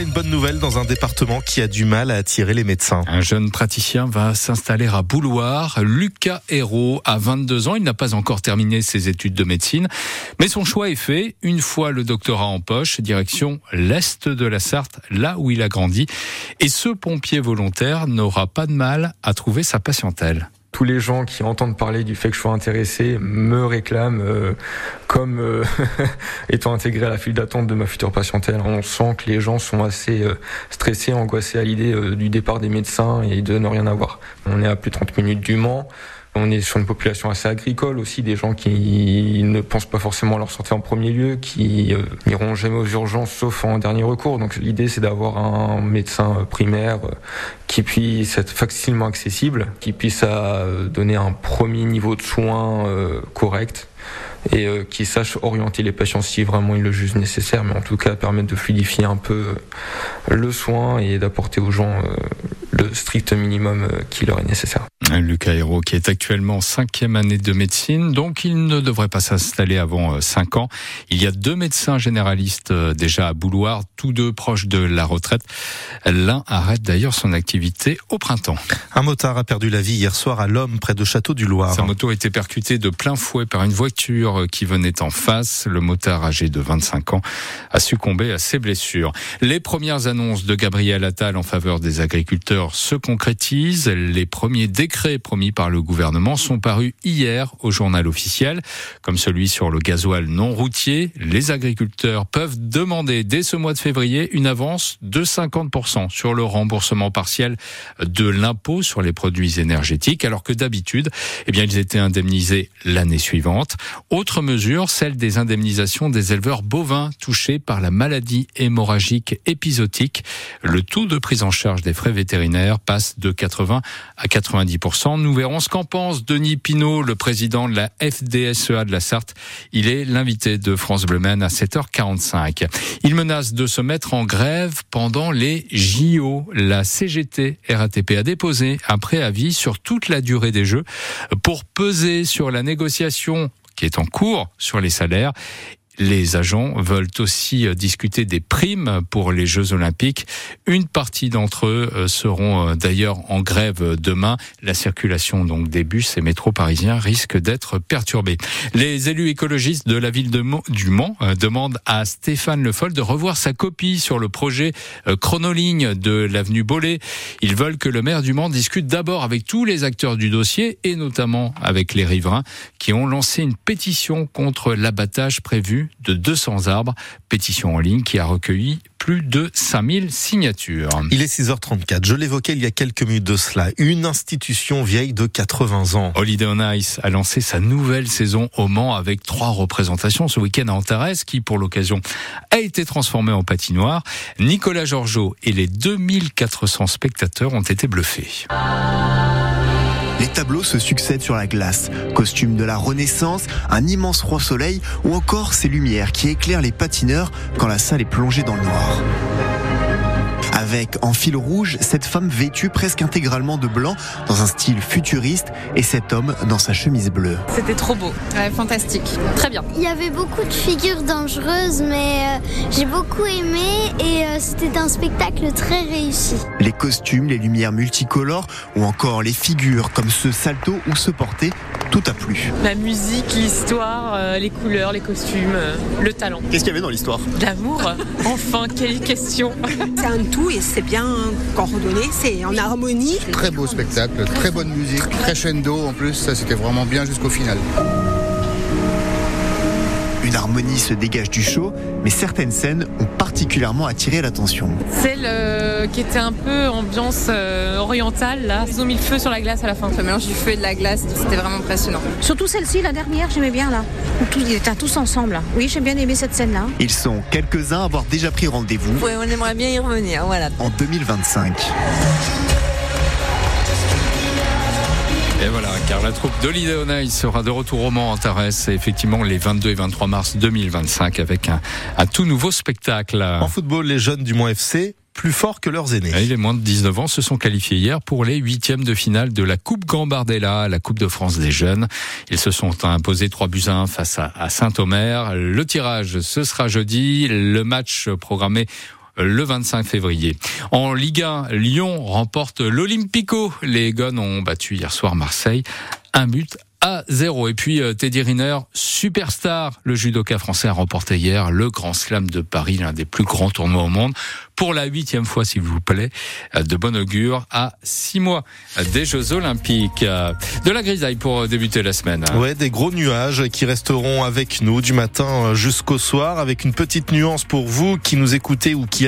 Une bonne nouvelle dans un département qui a du mal à attirer les médecins. Un jeune praticien va s'installer à Bouloir. Lucas Hérault a 22 ans. Il n'a pas encore terminé ses études de médecine. Mais son choix est fait. Une fois le doctorat en poche, direction l'Est de la Sarthe, là où il a grandi. Et ce pompier volontaire n'aura pas de mal à trouver sa patientèle tous les gens qui entendent parler du fait que je sois intéressé me réclament euh, comme euh, étant intégré à la file d'attente de ma future patientèle. On sent que les gens sont assez euh, stressés, angoissés à l'idée du départ des médecins et de ne rien avoir. On est à plus de 30 minutes du Mans. On est sur une population assez agricole aussi, des gens qui ne pensent pas forcément à leur santé en premier lieu, qui euh, n'iront jamais aux urgences sauf en dernier recours. Donc l'idée c'est d'avoir un médecin primaire euh, qui puisse être facilement accessible, qui puisse euh, donner un premier niveau de soins correct et qui sache orienter les patients si vraiment il le juge nécessaire, mais en tout cas permettre de fluidifier un peu le soin et d'apporter aux gens le strict minimum qui leur est nécessaire. Lucas Hérault qui est actuellement en cinquième année de médecine, donc il ne devrait pas s'installer avant euh, cinq ans. Il y a deux médecins généralistes euh, déjà à Bouloir, tous deux proches de la retraite. L'un arrête d'ailleurs son activité au printemps. Un motard a perdu la vie hier soir à l'homme près de Château du Loir. Sa moto a été percutée de plein fouet par une voiture qui venait en face. Le motard âgé de 25 ans a succombé à ses blessures. Les premières annonces de Gabriel Attal en faveur des agriculteurs se concrétisent. Les premiers décrets promis par le gouvernement sont parus hier au journal officiel, comme celui sur le gasoil non routier. Les agriculteurs peuvent demander dès ce mois de février une avance de 50% sur le remboursement partiel de l'impôt sur les produits énergétiques, alors que d'habitude, eh bien, ils étaient indemnisés l'année suivante. Autre mesure, celle des indemnisations des éleveurs bovins touchés par la maladie hémorragique épisodique. Le taux de prise en charge des frais vétérinaires passe de 80 à 90%. Nous verrons ce qu'en pense Denis Pinault, le président de la FDSEA de la Sarthe. Il est l'invité de France Bleu à 7h45. Il menace de se mettre en grève pendant les JO. La CGT RATP a déposé un préavis sur toute la durée des Jeux pour peser sur la négociation qui est en cours sur les salaires les agents veulent aussi euh, discuter des primes pour les Jeux Olympiques. Une partie d'entre eux euh, seront euh, d'ailleurs en grève demain. La circulation donc des bus et métros parisiens risque d'être perturbée. Les élus écologistes de la ville de du Mans demandent à Stéphane Le Foll de revoir sa copie sur le projet chronoligne de l'avenue Bollé. Ils veulent que le maire du Mans discute d'abord avec tous les acteurs du dossier et notamment avec les riverains qui ont lancé une pétition contre l'abattage prévu de 200 arbres. Pétition en ligne qui a recueilli plus de 5000 signatures. Il est 6h34. Je l'évoquais il y a quelques minutes de cela. Une institution vieille de 80 ans. Holiday on Ice a lancé sa nouvelle saison au Mans avec trois représentations ce week-end à Antares qui, pour l'occasion, a été transformée en patinoire. Nicolas Georgeot et les 2400 spectateurs ont été bluffés. Les tableaux se succèdent sur la glace. Costume de la Renaissance, un immense roi soleil ou encore ces lumières qui éclairent les patineurs quand la salle est plongée dans le noir. Avec en fil rouge cette femme vêtue presque intégralement de blanc dans un style futuriste et cet homme dans sa chemise bleue. C'était trop beau, fantastique, très bien. Il y avait beaucoup de figures dangereuses mais euh, j'ai beaucoup aimé et euh, c'était un spectacle très réussi. Les costumes, les lumières multicolores ou encore les figures comme ce salto ou ce porté tout a plu. La musique, l'histoire, euh, les couleurs, les costumes, le talent. Qu'est-ce qu'il y avait dans l'histoire? L'amour? enfin, quelle question. C'est un tout et c'est bien coordonné, c'est en harmonie. Très beau spectacle, très bonne musique, crescendo en plus, ça c'était vraiment bien jusqu'au final. Une harmonie se dégage du show, mais certaines scènes ont particulièrement attiré l'attention. Celle euh, qui était un peu ambiance euh, orientale, là. Ils ont mis le feu sur la glace à la fin. Le mélange du feu et de la glace, c'était vraiment impressionnant. Surtout celle-ci, la dernière, j'aimais bien là. ils étaient tous ensemble. Oui, j'ai bien aimé cette scène-là. Ils sont quelques-uns à avoir déjà pris rendez-vous. Oui, on aimerait bien y revenir, voilà. En 2025. Et voilà, car la troupe d'Holiday sera de retour au Mans Antares, effectivement les 22 et 23 mars 2025 avec un, tout nouveau spectacle. En football, les jeunes du Mans FC plus forts que leurs aînés. les moins de 19 ans se sont qualifiés hier pour les huitièmes de finale de la Coupe Gambardella, la Coupe de France des jeunes. Ils se sont imposés 3 buts à 1 face à Saint-Omer. Le tirage, ce sera jeudi. Le match programmé le 25 février. En Ligue 1, Lyon remporte l'Olympico. Les Gones ont battu hier soir Marseille. Un but à 0. Et puis euh, Teddy Riner, superstar, le judoka français a remporté hier le Grand Slam de Paris, l'un des plus grands tournois au monde, pour la huitième fois s'il vous plaît, euh, de bon augure à six mois des Jeux Olympiques. Euh, de la grisaille pour débuter la semaine. Ouais, des gros nuages qui resteront avec nous du matin jusqu'au soir, avec une petite nuance pour vous qui nous écoutez ou qui